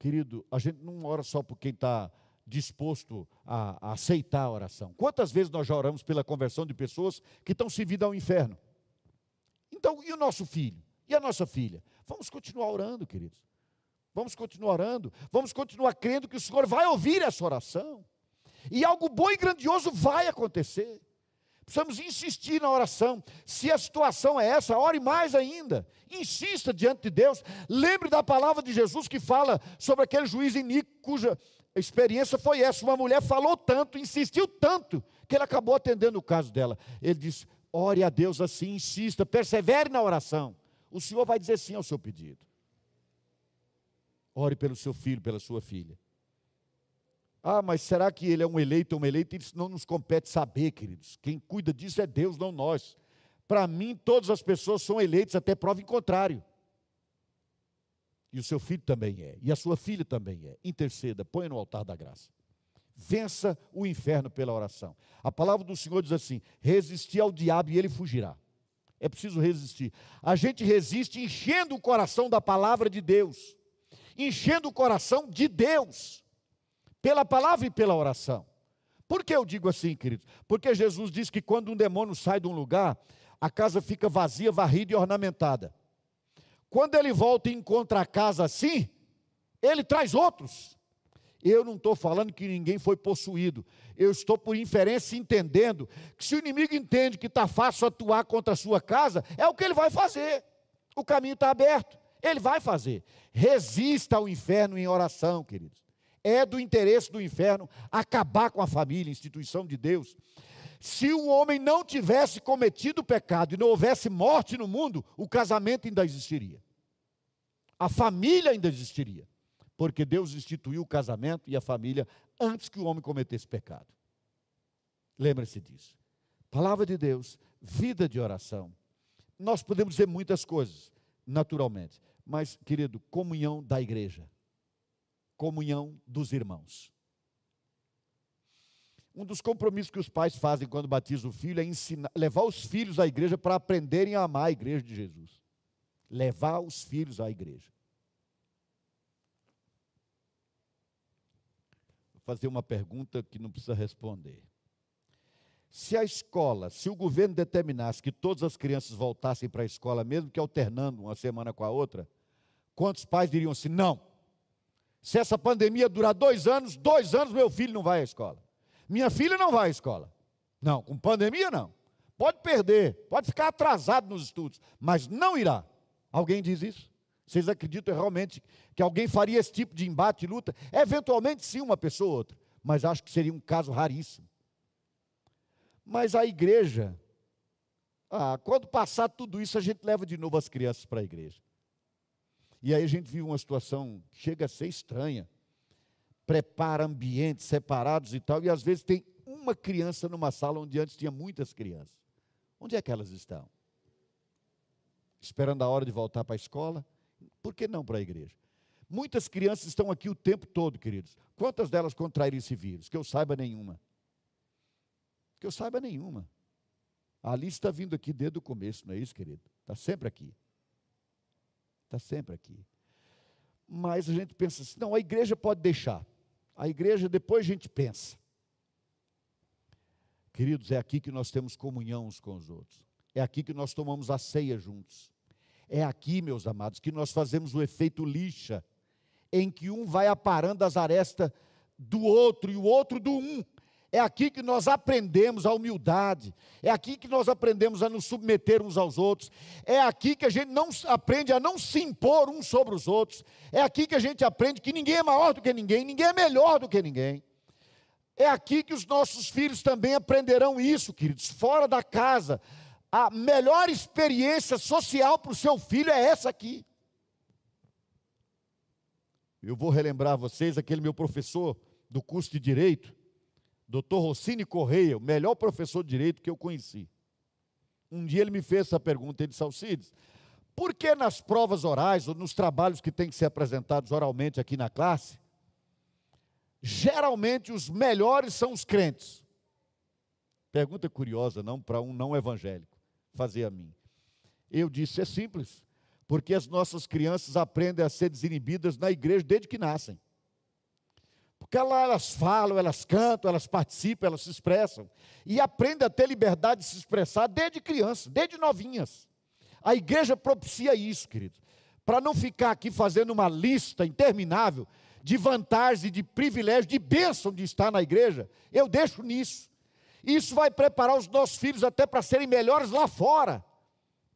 Querido, a gente não ora só por quem está disposto a, a, aceitar a oração. Quantas vezes nós já oramos pela conversão de pessoas que estão servindo ao inferno? Então, e o nosso filho? E a nossa filha? Vamos continuar orando, queridos. Vamos continuar orando. Vamos continuar crendo que o Senhor vai ouvir essa oração. E algo bom e grandioso vai acontecer. Precisamos insistir na oração. Se a situação é essa, ore mais ainda. Insista diante de Deus. Lembre da palavra de Jesus que fala sobre aquele juiz iníquo cuja experiência foi essa. Uma mulher falou tanto, insistiu tanto, que ele acabou atendendo o caso dela. Ele disse: Ore a Deus assim, insista, persevere na oração. O Senhor vai dizer sim ao seu pedido. Ore pelo seu filho, pela sua filha. Ah, mas será que ele é um eleito ou uma eleita? Isso não nos compete saber, queridos. Quem cuida disso é Deus, não nós. Para mim, todas as pessoas são eleitas até prova em contrário. E o seu filho também é. E a sua filha também é. Interceda, ponha no altar da graça. Vença o inferno pela oração. A palavra do Senhor diz assim: resistir ao diabo e ele fugirá. É preciso resistir. A gente resiste enchendo o coração da palavra de Deus, enchendo o coração de Deus, pela palavra e pela oração. Por que eu digo assim, queridos? Porque Jesus diz que quando um demônio sai de um lugar, a casa fica vazia, varrida e ornamentada. Quando ele volta e encontra a casa assim, ele traz outros. Eu não estou falando que ninguém foi possuído. Eu estou, por inferência, entendendo que se o inimigo entende que está fácil atuar contra a sua casa, é o que ele vai fazer. O caminho está aberto. Ele vai fazer. Resista ao inferno em oração, queridos. É do interesse do inferno acabar com a família, instituição de Deus. Se o homem não tivesse cometido pecado e não houvesse morte no mundo, o casamento ainda existiria. A família ainda existiria. Porque Deus instituiu o casamento e a família antes que o homem cometesse pecado. Lembre-se disso. Palavra de Deus, vida de oração. Nós podemos dizer muitas coisas, naturalmente, mas, querido, comunhão da igreja, comunhão dos irmãos. Um dos compromissos que os pais fazem quando batizam o filho é ensinar, levar os filhos à igreja para aprenderem a amar a igreja de Jesus. Levar os filhos à igreja. Fazer uma pergunta que não precisa responder. Se a escola, se o governo determinasse que todas as crianças voltassem para a escola, mesmo que alternando uma semana com a outra, quantos pais diriam assim: não? Se essa pandemia durar dois anos, dois anos meu filho não vai à escola. Minha filha não vai à escola. Não, com pandemia não. Pode perder, pode ficar atrasado nos estudos, mas não irá. Alguém diz isso? Vocês acreditam realmente que alguém faria esse tipo de embate e luta? Eventualmente, sim, uma pessoa ou outra, mas acho que seria um caso raríssimo. Mas a igreja, ah, quando passar tudo isso, a gente leva de novo as crianças para a igreja. E aí a gente vive uma situação que chega a ser estranha prepara ambientes separados e tal, e às vezes tem uma criança numa sala onde antes tinha muitas crianças. Onde é que elas estão? Esperando a hora de voltar para a escola? Por que não para a igreja? Muitas crianças estão aqui o tempo todo, queridos. Quantas delas contraíram esse vírus? Que eu saiba nenhuma. Que eu saiba nenhuma. A Alice está vindo aqui desde o começo, não é isso, querido? Está sempre aqui. Está sempre aqui. Mas a gente pensa assim, não, a igreja pode deixar. A igreja, depois a gente pensa. Queridos, é aqui que nós temos comunhão uns com os outros. É aqui que nós tomamos a ceia juntos. É aqui, meus amados, que nós fazemos o efeito lixa, em que um vai aparando as arestas do outro e o outro do um. É aqui que nós aprendemos a humildade. É aqui que nós aprendemos a nos submeter uns aos outros. É aqui que a gente não aprende a não se impor uns sobre os outros. É aqui que a gente aprende que ninguém é maior do que ninguém, ninguém é melhor do que ninguém. É aqui que os nossos filhos também aprenderão isso, queridos, fora da casa. A melhor experiência social para o seu filho é essa aqui. Eu vou relembrar vocês aquele meu professor do curso de direito Dr. Rossini Correia, o melhor professor de direito que eu conheci. Um dia ele me fez essa pergunta, ele disse, Alcides, por que nas provas orais ou nos trabalhos que têm que ser apresentados oralmente aqui na classe, geralmente os melhores são os crentes? Pergunta curiosa, não para um não evangélico, fazer a mim. Eu disse, é simples, porque as nossas crianças aprendem a ser desinibidas na igreja desde que nascem. Porque lá elas falam, elas cantam, elas participam, elas se expressam. E aprendem a ter liberdade de se expressar desde criança, desde novinhas. A igreja propicia isso, querido. Para não ficar aqui fazendo uma lista interminável de vantagens e de privilégios, de bênção de estar na igreja, eu deixo nisso. Isso vai preparar os nossos filhos até para serem melhores lá fora,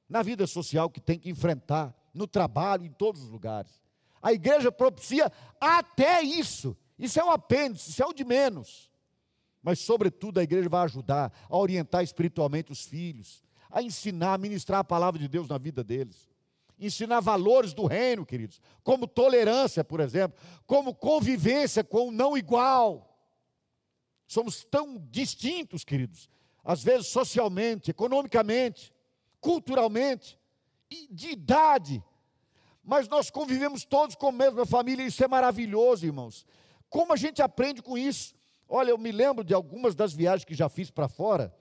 na vida social que tem que enfrentar, no trabalho, em todos os lugares. A igreja propicia até isso. Isso é um apêndice, isso é o de menos. Mas, sobretudo, a igreja vai ajudar a orientar espiritualmente os filhos, a ensinar, a ministrar a palavra de Deus na vida deles. Ensinar valores do reino, queridos, como tolerância, por exemplo, como convivência com o não igual. Somos tão distintos, queridos, às vezes socialmente, economicamente, culturalmente, e de idade, mas nós convivemos todos com a mesma família, isso é maravilhoso, irmãos. Como a gente aprende com isso? Olha, eu me lembro de algumas das viagens que já fiz para fora,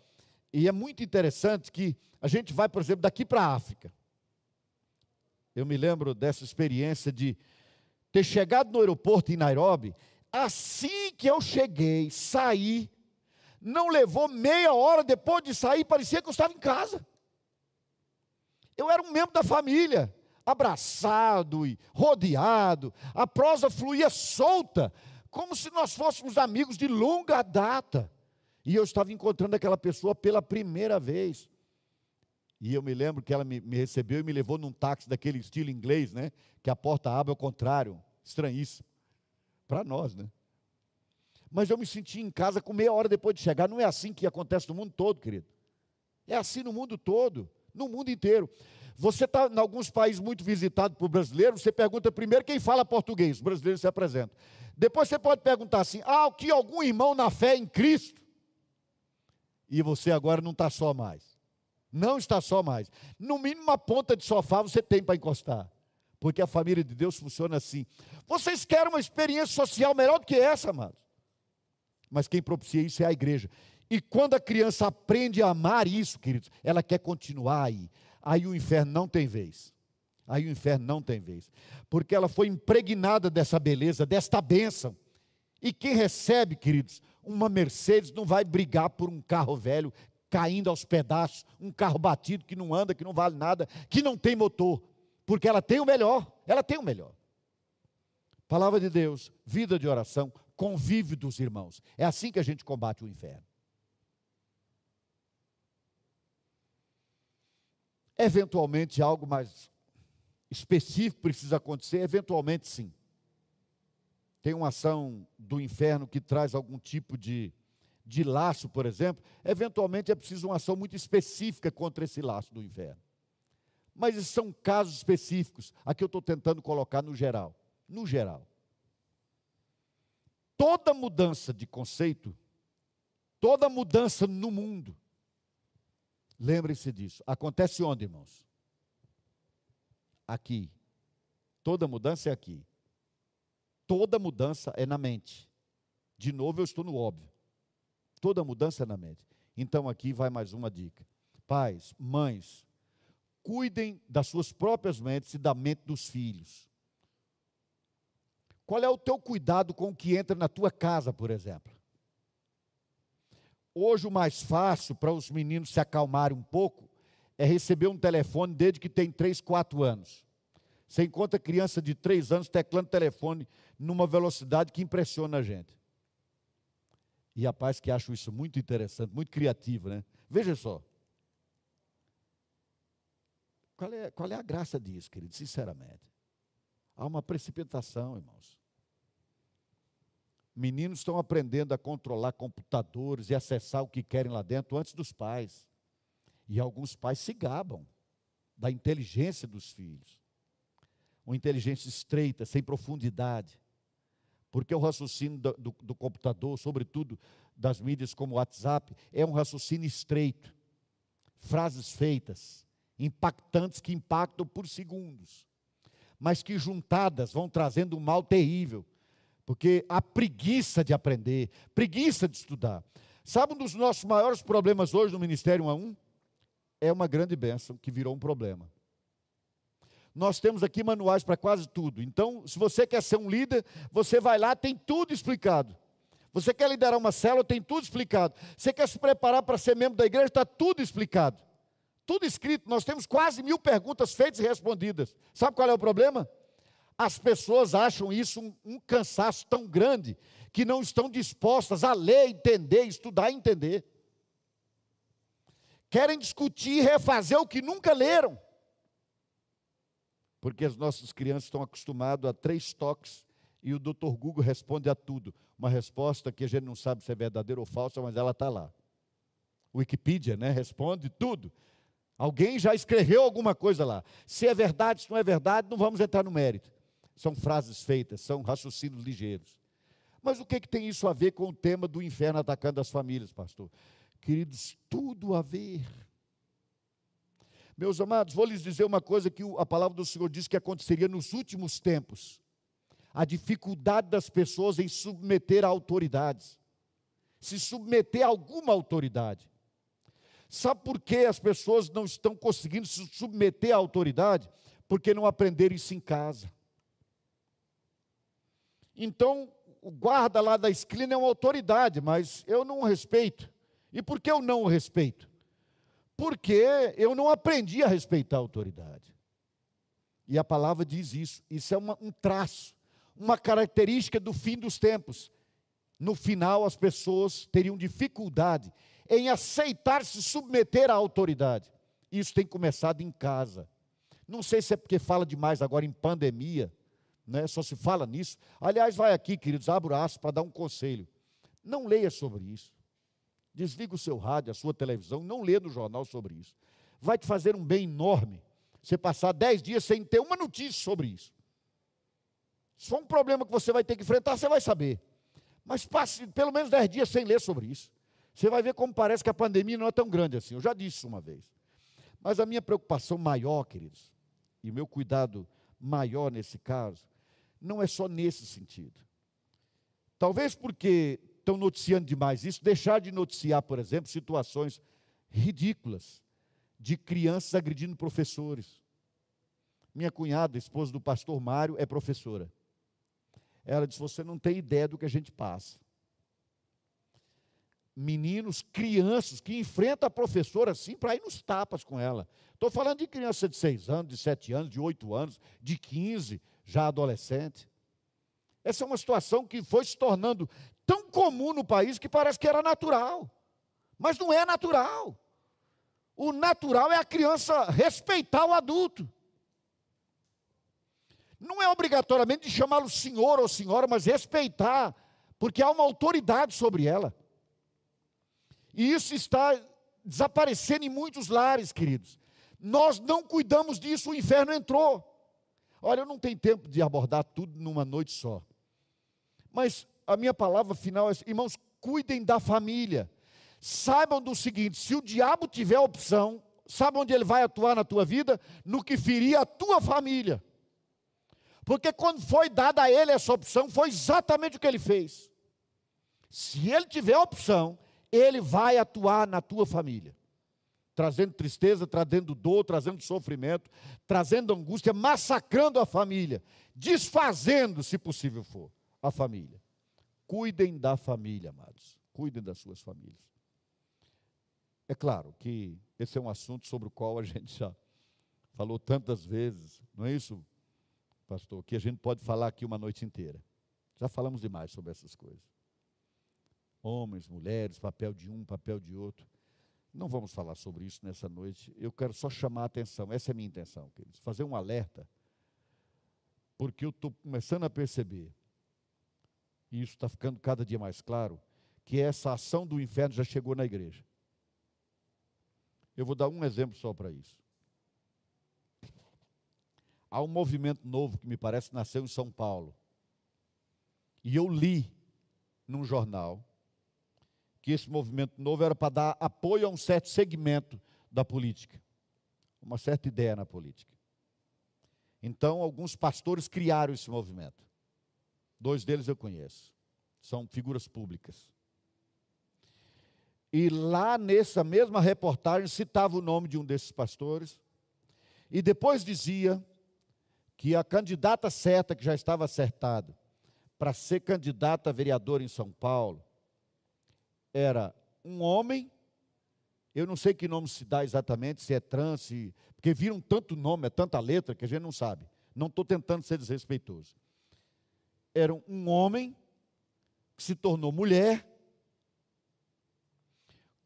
e é muito interessante que a gente vai, por exemplo, daqui para a África. Eu me lembro dessa experiência de ter chegado no aeroporto em Nairobi, assim que eu cheguei, saí, não levou meia hora depois de sair, parecia que eu estava em casa. Eu era um membro da família, abraçado e rodeado, a prosa fluía solta, como se nós fôssemos amigos de longa data. E eu estava encontrando aquela pessoa pela primeira vez. E eu me lembro que ela me, me, recebeu e me levou num táxi daquele estilo inglês, né? Que a porta abre ao contrário. Estranhíssimo. Para nós, né? Mas eu me senti em casa com meia hora depois de chegar. Não é assim que acontece no mundo todo, querido. É assim no mundo todo, no mundo inteiro. Você está em alguns países muito visitados por brasileiros, você pergunta primeiro quem fala português, os brasileiros se apresentam. Depois você pode perguntar assim: ah, o que algum irmão na fé em Cristo? E você agora não está só mais. Não está só mais. No mínimo uma ponta de sofá você tem para encostar. Porque a família de Deus funciona assim. Vocês querem uma experiência social melhor do que essa, amados? Mas quem propicia isso é a igreja. E quando a criança aprende a amar isso, queridos, ela quer continuar aí. Aí o inferno não tem vez. Aí o inferno não tem vez. Porque ela foi impregnada dessa beleza, desta bênção. E quem recebe, queridos, uma Mercedes não vai brigar por um carro velho caindo aos pedaços, um carro batido que não anda, que não vale nada, que não tem motor, porque ela tem o melhor, ela tem o melhor. Palavra de Deus, vida de oração, convívio dos irmãos. É assim que a gente combate o inferno. Eventualmente algo mais específico precisa acontecer, eventualmente sim. Tem uma ação do inferno que traz algum tipo de de laço, por exemplo, eventualmente é preciso uma ação muito específica contra esse laço do inferno. Mas esses são casos específicos, aqui eu estou tentando colocar no geral. No geral. Toda mudança de conceito, toda mudança no mundo, lembre-se disso. Acontece onde, irmãos? Aqui. Toda mudança é aqui. Toda mudança é na mente. De novo, eu estou no óbvio. Toda mudança é na mente. Então aqui vai mais uma dica. Pais, mães, cuidem das suas próprias mentes e da mente dos filhos. Qual é o teu cuidado com o que entra na tua casa, por exemplo? Hoje o mais fácil para os meninos se acalmarem um pouco é receber um telefone desde que tem 3, 4 anos. Você encontra criança de 3 anos teclando telefone numa velocidade que impressiona a gente. E a paz que acho isso muito interessante, muito criativo, né? Veja só. Qual é, qual é a graça disso, querido? Sinceramente. Há uma precipitação, irmãos. Meninos estão aprendendo a controlar computadores e acessar o que querem lá dentro antes dos pais. E alguns pais se gabam da inteligência dos filhos. Uma inteligência estreita, sem profundidade. Porque o raciocínio do, do, do, computador, sobretudo das mídias como o WhatsApp, é um raciocínio estreito. Frases feitas, impactantes que impactam por segundos, mas que juntadas vão trazendo um mal terrível. Porque a preguiça de aprender, preguiça de estudar. Sabe um dos nossos maiores problemas hoje no Ministério 1 a 1? É uma grande bênção que virou um problema. Nós temos aqui manuais para quase tudo. Então, se você quer ser um líder, você vai lá, tem tudo explicado. Você quer liderar uma célula, tem tudo explicado. Você quer se preparar para ser membro da igreja, está tudo explicado. Tudo escrito. Nós temos quase mil perguntas feitas e respondidas. Sabe qual é o problema? As pessoas acham isso um, um cansaço tão grande que não estão dispostas a ler, entender, estudar e entender. Querem discutir e refazer o que nunca leram. Porque as nossas crianças estão acostumadas a três toques e o doutor Google responde a tudo. Uma resposta que a gente não sabe se é verdadeira ou falsa, mas ela está lá. Wikipedia, né? Responde tudo. Alguém já escreveu alguma coisa lá. Se é verdade, se não é verdade, não vamos entrar no mérito. São frases feitas, são raciocínios ligeiros. Mas o que, que tem isso a ver com o tema do inferno atacando as famílias, pastor? Queridos, tudo a ver. Meus amados, vou lhes dizer uma coisa que a palavra do Senhor diz que aconteceria nos últimos tempos: a dificuldade das pessoas em submeter a autoridades. se submeter a alguma autoridade. Sabe por que as pessoas não estão conseguindo se submeter à autoridade? Porque não aprenderam isso em casa. Então, o guarda lá da esquina é uma autoridade, mas eu não o respeito. E por que eu não o respeito? Porque eu não aprendi a respeitar a autoridade. E a palavra diz isso. Isso é uma, um traço, uma característica do fim dos tempos. No final, as pessoas teriam dificuldade em aceitar se submeter à autoridade. Isso tem começado em casa. Não sei se é porque fala demais agora em pandemia, né? só se fala nisso. Aliás, vai aqui, queridos, abra o aço para dar um conselho. Não leia sobre isso. Desliga o seu rádio, a sua televisão, não lê no jornal sobre isso. Vai te fazer um bem enorme você passar dez dias sem ter uma notícia sobre isso. Se for um problema que você vai ter que enfrentar, você vai saber. Mas passe pelo menos dez dias sem ler sobre isso. Você vai ver como parece que a pandemia não é tão grande assim. Eu já disse uma vez. Mas a minha preocupação maior, queridos, e o meu cuidado maior nesse caso, não é só nesse sentido. Talvez porque estão noticiando demais isso, deixar de noticiar, por exemplo, situações ridículas de crianças agredindo professores. Minha cunhada, esposa do pastor Mário, é professora. Ela disse: Você não tem ideia do que a gente passa. Meninos, crianças que enfrentam a professora assim para ir nos tapas com ela. Estou falando de criança de 6 anos, de 7 anos, de 8 anos, de 15, já adolescente. Essa é uma situação que foi se tornando tão comum no país que parece que era natural. Mas não é natural. O natural é a criança respeitar o adulto. Não é obrigatoriamente de chamá-lo senhor ou senhora, mas respeitar, porque há uma autoridade sobre ela. E isso está desaparecendo em muitos lares, queridos. Nós não cuidamos disso, o inferno entrou. Olha, eu não tenho tempo de abordar tudo numa noite só. Mas a minha palavra final é: irmãos, cuidem da família. Saibam do seguinte: se o diabo tiver opção, sabe onde ele vai atuar na tua vida? No que ferir a tua família. Porque quando foi dada a ele essa opção, foi exatamente o que ele fez. Se ele tiver opção, ele vai atuar na tua família. Trazendo tristeza, trazendo dor, trazendo sofrimento, trazendo angústia, massacrando a família, desfazendo, se possível for, a família. Cuidem da família, amados. Cuidem das suas famílias. É claro que esse é um assunto sobre o qual a gente já falou tantas vezes, não é isso, pastor? Que a gente pode falar aqui uma noite inteira. Já falamos demais sobre essas coisas. Homens, mulheres, papel de um, papel de outro. Não vamos falar sobre isso nessa noite. Eu quero só chamar a atenção. Essa é a minha intenção, queridos. Fazer um alerta. Porque eu estou começando a perceber, e isso está ficando cada dia mais claro, que essa ação do inferno já chegou na igreja. Eu vou dar um exemplo só para isso. Há um movimento novo que me parece nasceu em São Paulo. E eu li num jornal que esse movimento novo era para dar apoio a um certo segmento da política, uma certa ideia na política. Então, alguns pastores criaram esse movimento. Dois deles eu conheço, são figuras públicas. E lá nessa mesma reportagem citava o nome de um desses pastores. E depois dizia que a candidata certa, que já estava acertada, para ser candidata a vereador em São Paulo, era um homem, eu não sei que nome se dá exatamente, se é trans, se, porque viram tanto nome, é tanta letra que a gente não sabe. Não estou tentando ser desrespeitoso. Era um homem que se tornou mulher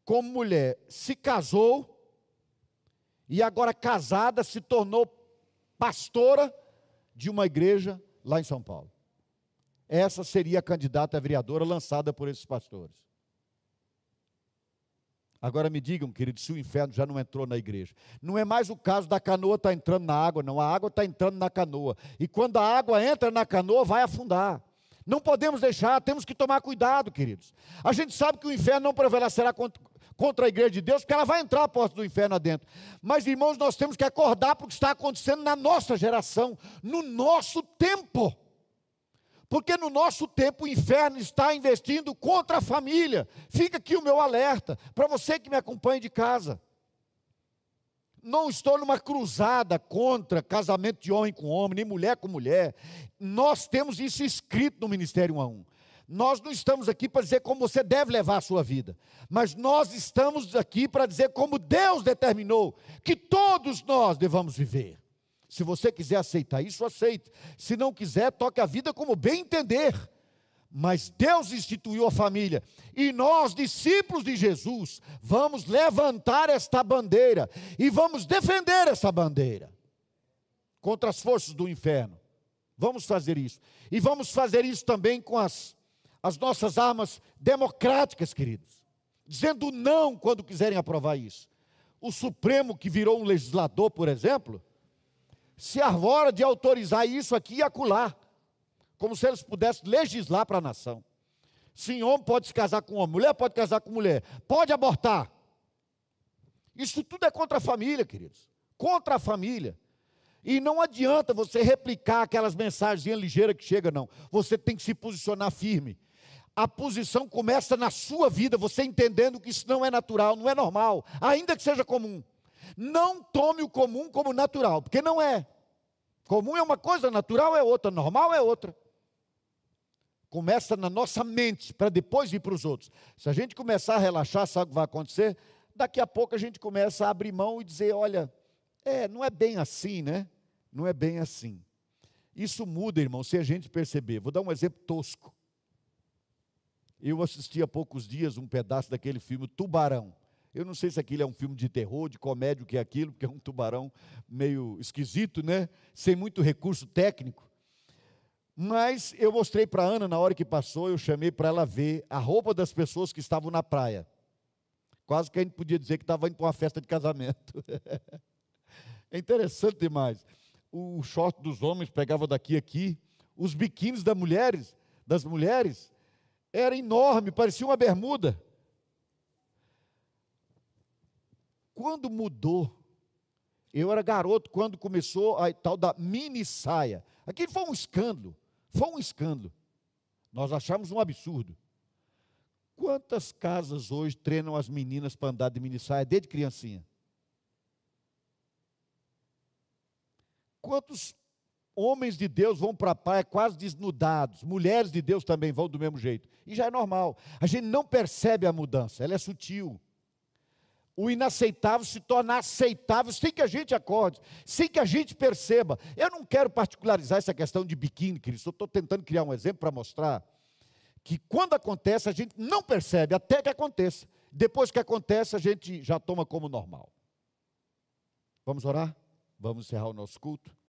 como mulher, se casou e agora casada se tornou pastora de uma igreja lá em São Paulo. Essa seria a candidata a vereadora lançada por esses pastores. Agora me digam, querido, se o inferno já não entrou na igreja. Não é mais o caso da canoa estar tá entrando na água, não. A água está entrando na canoa. E quando a água entra na canoa, vai afundar. Não podemos deixar, temos que tomar cuidado, queridos. A gente sabe que o inferno não prevalecerá contra, contra a igreja de Deus, porque ela vai entrar a porta do inferno adentro. Mas, irmãos, nós temos que acordar para o que está acontecendo na nossa geração, no nosso tempo. Porque no nosso tempo o inferno está investindo contra a família. Fica aqui o meu alerta para você que me acompanha de casa. Não estou numa cruzada contra casamento de homem com homem, nem mulher com mulher. Nós temos isso escrito no Ministério 1 a 1. Nós não estamos aqui para dizer como você deve levar a sua vida, mas nós estamos aqui para dizer como Deus determinou que todos nós devamos viver. Se você quiser aceitar isso, aceite. Se não quiser, toque a vida como bem entender. Mas Deus instituiu a família. E nós, discípulos de Jesus, vamos levantar esta bandeira e vamos defender essa bandeira contra as forças do inferno. Vamos fazer isso. E vamos fazer isso também com as, as nossas armas democráticas, queridos. Dizendo não quando quiserem aprovar isso. O Supremo, que virou um legislador, por exemplo, se arvora de autorizar isso aqui e acolá, como se eles pudessem legislar para a nação. Sim, homem pode se casar com homem, mulher pode casar com mulher, pode abortar. Isso tudo é contra a família, queridos. Contra a família. E não adianta você replicar aquelas mensagens ligeiras que chegam, não. Você tem que se posicionar firme. A posição começa na sua vida, você entendendo que isso não é natural, não é normal, ainda que seja comum. Não tome o comum como natural, porque não é. Comum é uma coisa, natural é outra, normal é outra. Começa na nossa mente, para depois ir para os outros. Se a gente começar a relaxar, sabe o que vai acontecer? Daqui a pouco a gente começa a abrir mão e dizer: olha, é, não é bem assim, né? Não é bem assim. Isso muda, irmão, se a gente perceber. Vou dar um exemplo tosco. Eu assisti há poucos dias um pedaço daquele filme Tubarão. Eu não sei se aquilo é um filme de terror, de comédia, o que é aquilo, porque é um tubarão meio esquisito, né? Sem muito recurso técnico. Mas eu mostrei para a Ana na hora que passou, eu chamei para ela ver a roupa das pessoas que estavam na praia. Quase que a gente podia dizer que estava indo para uma festa de casamento. é interessante demais. O short dos homens pegava daqui a aqui, os biquínis das mulheres, das mulheres, era enorme, parecia uma bermuda. Quando mudou, eu era garoto quando começou a tal da mini saia. Aquilo foi um escândalo, foi um escândalo. Nós achamos um absurdo. Quantas casas hoje treinam as meninas para andar de mini saia desde criancinha? Quantos homens de Deus vão para a praia quase desnudados, mulheres de Deus também vão do mesmo jeito. E já é normal. A gente não percebe a mudança, ela é sutil o inaceitável se torna aceitável sem que a gente acorde, sem que a gente perceba. Eu não quero particularizar essa questão de biquíni, Cristo. Estou tentando criar um exemplo para mostrar que quando acontece, a gente não percebe até que aconteça. Depois que acontece, a gente já toma como normal. Vamos orar? Vamos encerrar o nosso culto?